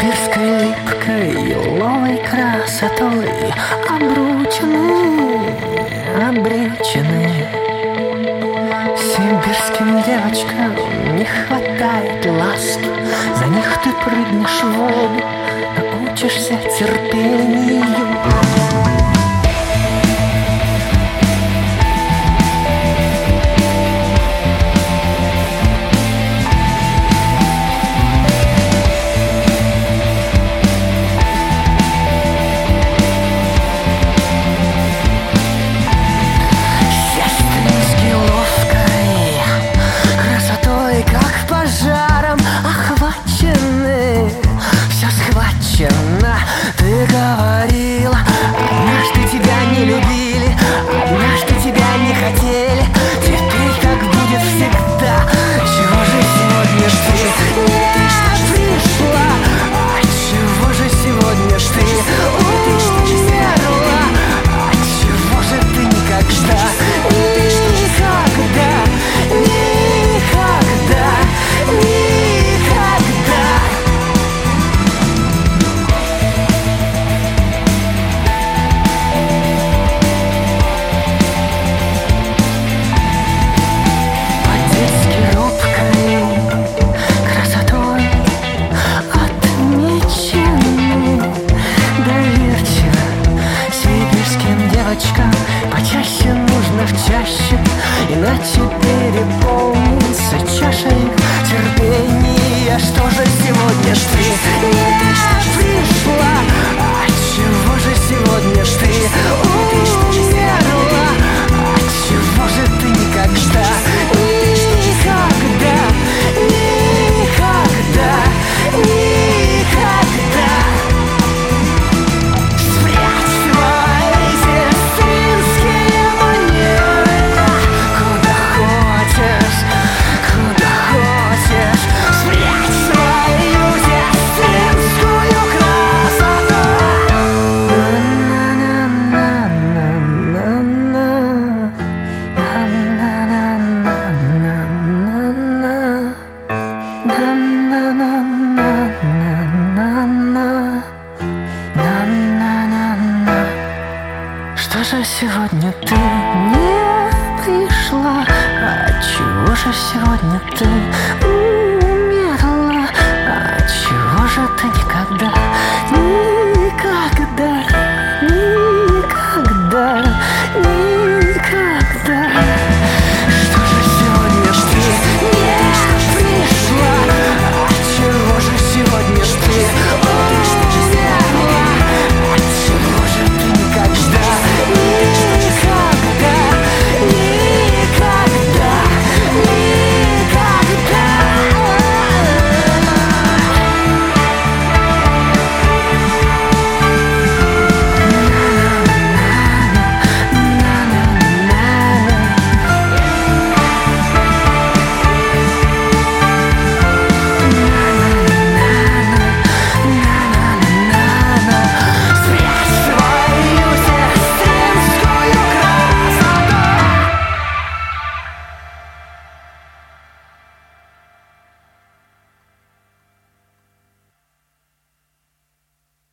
Вампирской липкой, лиловой красотой Обручены, обречены Сибирским девочкам не хватает ласки За них ты прыгнешь в воду, научишься терпению. четыре полницы чашей терпения Что же сегодня жди? же сегодня ты не пришла? А чего же сегодня ты не